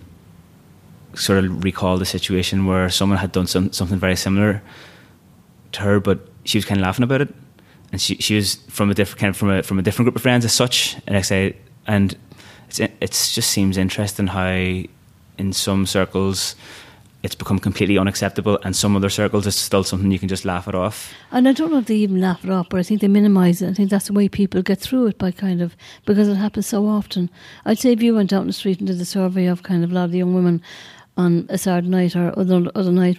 sort of recalled a situation where someone had done some, something very similar to her but she was kind of laughing about it and she she was from a different kind of from a from a different group of friends as such and I say and it's it just seems interesting how in some circles it's become completely unacceptable, and some other circles it's still something you can just laugh it off. And I don't know if they even laugh it off, but I think they minimise it. I think that's the way people get through it by kind of because it happens so often. I'd say if you went out in the street and did a survey of kind of a lot of the young women on a Saturday night or other other night,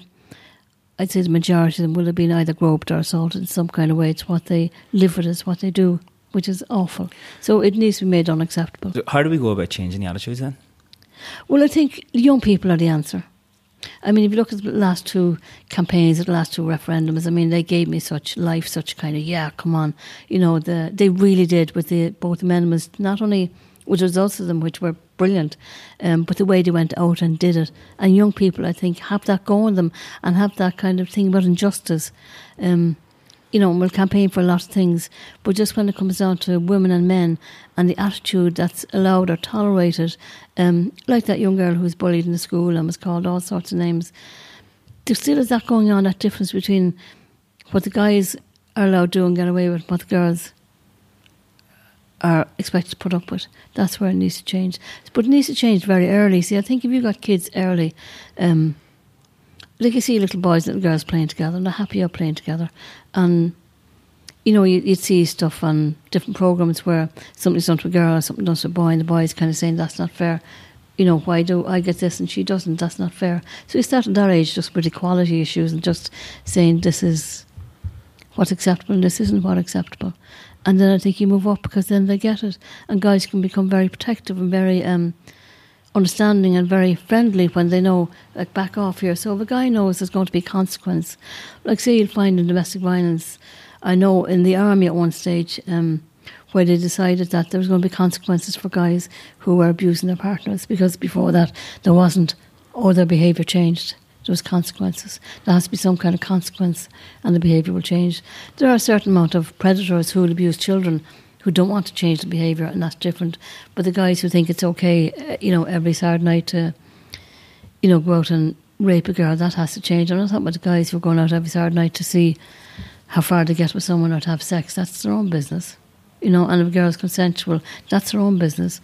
I'd say the majority of them will have been either groped or assaulted in some kind of way. It's what they live with, it's what they do, which is awful. So it needs to be made unacceptable. So how do we go about changing the attitudes then? Well, I think young people are the answer. I mean, if you look at the last two campaigns, the last two referendums, I mean, they gave me such life, such kind of yeah, come on, you know, the they really did with the both amendments, not only with the results of them, which were brilliant, um, but the way they went out and did it. And young people, I think, have that going them and have that kind of thing about injustice. Um, you know, we'll campaign for a lot of things, but just when it comes down to women and men and the attitude that's allowed or tolerated, um, like that young girl who was bullied in the school and was called all sorts of names, there still is that going on, that difference between what the guys are allowed to do and get away with, what the girls are expected to put up with. That's where it needs to change. But it needs to change very early. See, I think if you got kids early, um, like you see little boys and little girls playing together, and they're happy out playing together. And, you know, you, would see stuff on different programs where something's done to a girl or something done to a boy, and the boy is kind of saying, that's not fair. You know, why do I get this and she doesn't? That's not fair. So you start at that age just with equality issues and just saying this is what's acceptable and this isn't what's acceptable. And then I think you move up because then they get it. And guys can become very protective and very um, understanding and very friendly when they know, like, back off here. So if a guy knows there's going to be consequence, like, say, you'll find in domestic violence, I know in the army at one stage, um, where they decided that there was going to be consequences for guys who were abusing their partners because before that there wasn't, or their behaviour changed. There was consequences. There has to be some kind of consequence, and the behaviour will change. There are a certain amount of predators who will abuse children who don't want to change the behaviour, and that's different. But the guys who think it's okay, uh, you know, every Saturday night to, you know, go out and rape a girl, that has to change. I'm not talking about the guys who are going out every Saturday night to see how far to get with someone or to have sex. That's their own business, you know. And if a girl's consensual, that's their own business.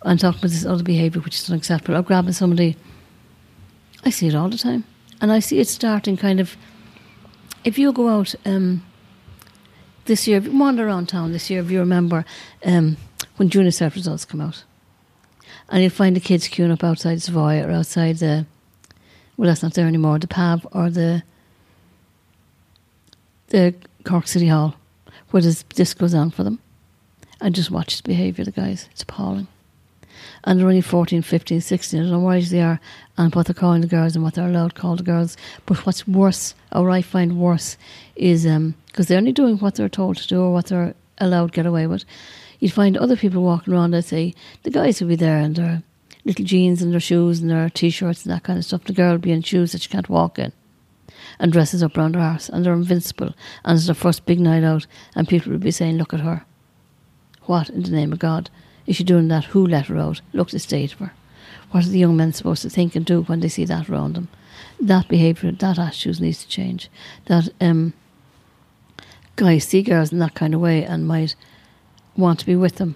I'm talking about this other behaviour which is unacceptable. Or grabbing somebody, I see it all the time, and I see it starting kind of. If you go out. Um, this year, if you wander around town this year, if you remember um, when junior cert results come out, and you'll find the kids queuing up outside Savoy or outside the, well, that's not there anymore, the PAV or the, the Cork City Hall, where this, this goes on for them, and just watch the behaviour of the guys. It's appalling. And they're only 14, 15, 16. I don't know what age they are and what they're calling the girls and what they're allowed to call the girls. But what's worse, or I find worse, is because um, they're only doing what they're told to do or what they're allowed to get away with. You'd find other people walking around that say, the guys will be there and their little jeans and their shoes and their t shirts and that kind of stuff. The girl will be in shoes that she can't walk in and dresses up round her arse and they're invincible and it's their first big night out and people will be saying, Look at her. What in the name of God? Is she doing that? Who let her out? Look the state of her. What are the young men supposed to think and do when they see that around them? That behaviour, that attitude needs to change. That um, guys see girls in that kind of way and might want to be with them,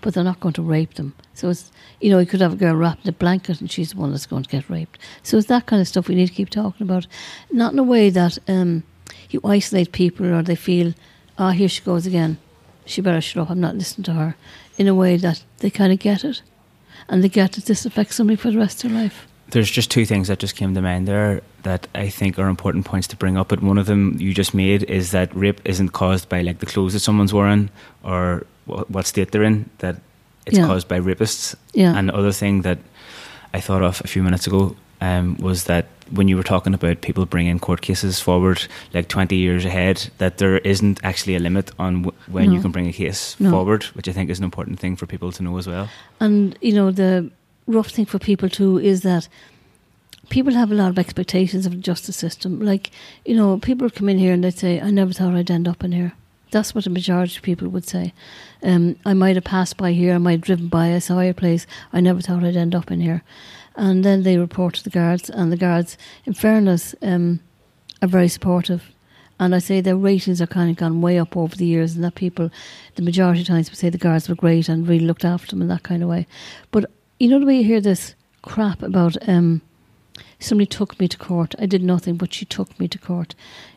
but they're not going to rape them. So it's, you know, you could have a girl wrapped in a blanket and she's the one that's going to get raped. So it's that kind of stuff we need to keep talking about. Not in a way that um, you isolate people or they feel, ah, oh, here she goes again. She better shut up, I'm not listening to her. In a way that they kind of get it. And they get that this affects somebody for the rest of their life. There's just two things that just came to mind there that I think are important points to bring up. But one of them you just made is that rape isn't caused by like the clothes that someone's wearing or what state they're in. That it's yeah. caused by rapists. Yeah. And the other thing that I thought of a few minutes ago um, was that when you were talking about people bringing court cases forward like 20 years ahead, that there isn't actually a limit on w- when no. you can bring a case no. forward, which I think is an important thing for people to know as well. And, you know, the rough thing for people too is that people have a lot of expectations of the justice system. Like, you know, people come in here and they say, I never thought I'd end up in here. That's what the majority of people would say. Um, I might have passed by here, I might have driven by, I saw your place, I never thought I'd end up in here. And then they report to the guards, and the guards, in fairness, um, are very supportive. And I say their ratings are kind of gone way up over the years, and that people, the majority of times, would say the guards were great and really looked after them in that kind of way. But you know the way you hear this crap about um, somebody took me to court. I did nothing, but she took me to court.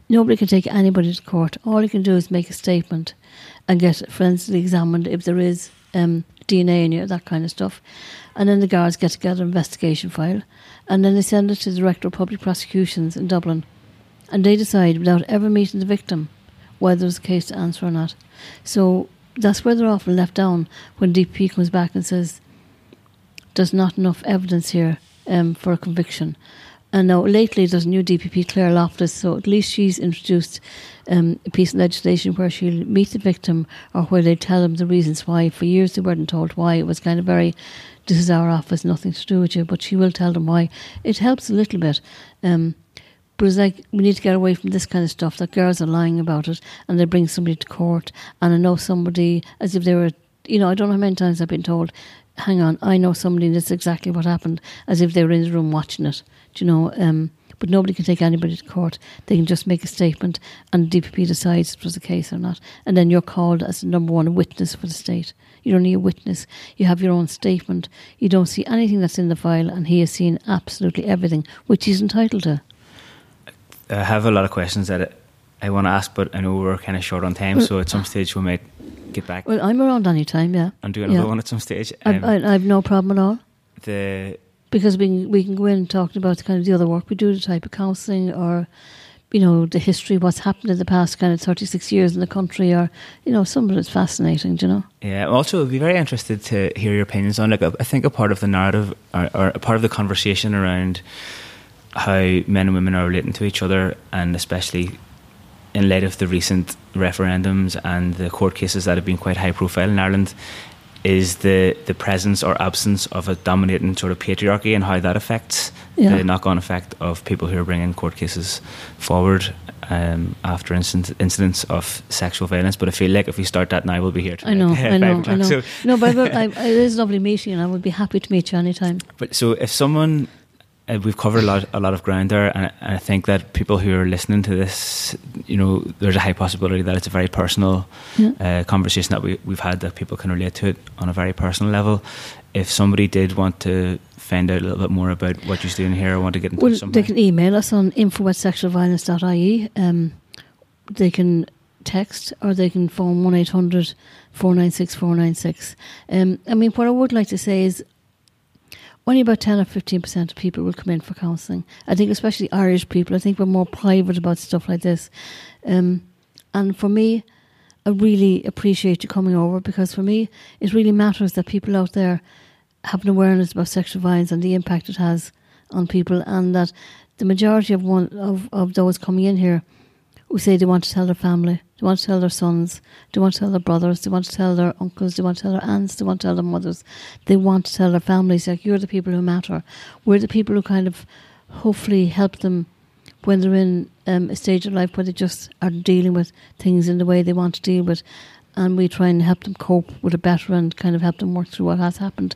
Nobody can take anybody to court. All you can do is make a statement and get forensically examined if there is um, DNA in you, that kind of stuff. And then the guards get together an investigation file and then they send it to the Director of Public Prosecutions in Dublin. And they decide, without ever meeting the victim, whether there's a case to answer or not. So that's where they're often left down when DP comes back and says, there's not enough evidence here um, for a conviction. And now lately there's a new DPP, Claire Loftus, so at least she's introduced um, a piece of legislation where she'll meet the victim or where they tell them the reasons why. For years they weren't told why. It was kind of very, this is our office, nothing to do with you, but she will tell them why. It helps a little bit. Um, but it's like we need to get away from this kind of stuff that girls are lying about it and they bring somebody to court and I know somebody as if they were you know, I don't know how many times I've been told, hang on, I know somebody that's exactly what happened, as if they were in the room watching it. Do you know? Um, but nobody can take anybody to court. They can just make a statement, and the DPP decides if it was the case or not. And then you're called as the number one witness for the state. You're only a witness. You have your own statement. You don't see anything that's in the file, and he has seen absolutely everything, which he's entitled to. I have a lot of questions that I want to ask, but I know we're kind of short on time, well, so at some stage we might get back. Well, I'm around any time, yeah. And do another yeah. one at some stage. Um, I've, I've no problem at all. The because we can, we can go in and talk about the kind of the other work we do, the type of counselling or you know the history, what's happened in the past kind of thirty six years in the country, or you know some of it's fascinating. Do you know? Yeah. Also, I'd be very interested to hear your opinions on like I think a part of the narrative or, or a part of the conversation around how men and women are relating to each other, and especially in light of the recent referendums and the court cases that have been quite high profile in Ireland, is the, the presence or absence of a dominating sort of patriarchy and how that affects yeah. the knock on effect of people who are bringing court cases forward um, after incident, incidents of sexual violence. But I feel like if we start that now, we'll be here. I know, I know, I know. So no, but I, I, it is lovely meeting, and I would be happy to meet you anytime. But so if someone uh, we've covered a lot, a lot of ground there, and, I think that people who are listening to this, you know, there's a high possibility that it's a very personal yeah. uh, conversation that we, we've had that people can relate to it on a very personal level. If somebody did want to find out a little bit more about what you're doing here, or want to get in well, touch, they can email us on info at sexualviolence.ie. Um, they can text or they can phone 1 800 496 496. Um, I mean, what I would like to say is only about 10 or 15% of people will come in for counselling. I think, especially Irish people, I think we're more private about stuff like this. Um, And for me, I really appreciate you coming over because for me, it really matters that people out there have an awareness about sexual violence and the impact it has on people, and that the majority of one of, of those coming in here who say they want to tell their family, they want to tell their sons, they want to tell their brothers, they want to tell their uncles, they want to tell their aunts, they want to tell their mothers, they want to tell their families. Like you're the people who matter. We're the people who kind of hopefully help them when they're in um, a stage of life where they just are dealing with things in the way they want to deal with, and we try and help them cope with it better and kind of help them work through what has happened.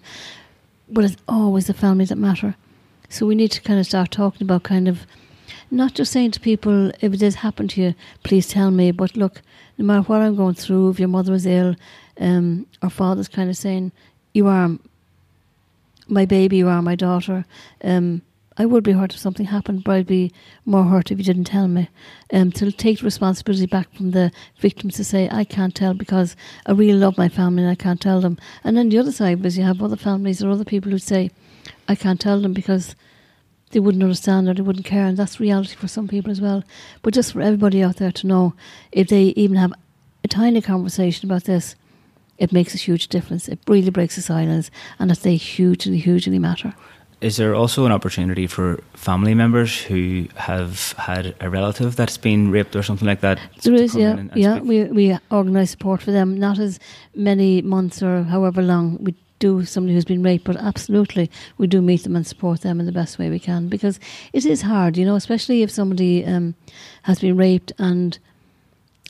But it's always the families that matter. So we need to kind of start talking about kind of not just saying to people, if it does happen to you, please tell me. But look, no matter what I'm going through, if your mother was ill, um, or father's kind of saying, you are my baby, you are my daughter. Um, I would be hurt if something happened, but I'd be more hurt if you didn't tell me. Um, to take responsibility back from the victims to say, I can't tell because I really love my family and I can't tell them. And then the other side was you have other families or other people who say, I can't tell them because they wouldn't understand or they wouldn't care, and that's reality for some people as well. But just for everybody out there to know, if they even have a tiny conversation about this, it makes a huge difference. It really breaks the silence, and that they hugely, hugely matter. Is there also an opportunity for family members who have had a relative that's been raped or something like that? There is, yeah, yeah. Speak? We we organise support for them. Not as many months or however long we do somebody who's been raped, but absolutely we do meet them and support them in the best way we can because it is hard, you know, especially if somebody um, has been raped and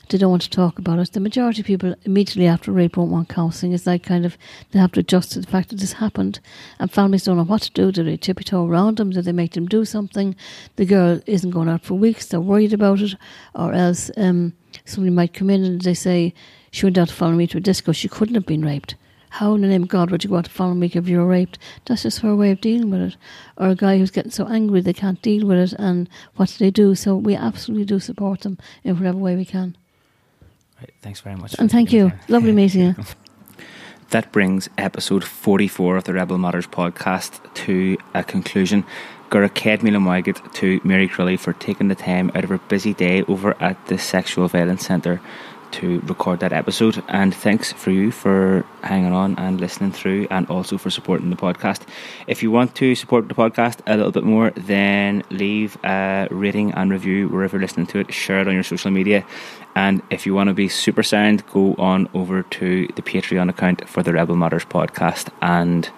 they don't want to talk about it. The majority of people immediately after rape won't want counselling. It's like kind of they have to adjust to the fact that this happened, and families don't know what to do. Do they tippy toe around them? Do they make them do something? The girl isn't going out for weeks. They're worried about it, or else um, somebody might come in and they say she went out to follow me to a disco. She couldn't have been raped. How in the name of God would you go out to follow me if you were raped? That's just her way of dealing with it. Or a guy who's getting so angry they can't deal with it, and what do they do? So we absolutely do support them in whatever way we can. Right, thanks very much. And thank you. Lovely meeting you. that brings episode 44 of the Rebel Matters podcast to a conclusion. Gura Ked Milamoigat to Mary Crilly for taking the time out of her busy day over at the Sexual Violence Centre to record that episode. And thanks for you for hanging on and listening through, and also for supporting the podcast. If you want to support the podcast a little bit more, then leave a rating and review wherever you're listening to it. Share it on your social media. And if you want to be super sound, go on over to the Patreon account for the Rebel Matters podcast and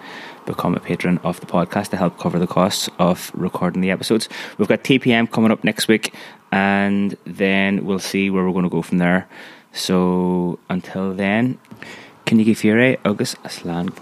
become a patron of the podcast to help cover the costs of recording the episodes. We've got TPM coming up next week, and then we'll see where we're going to go from there. So until then, can you give your a slán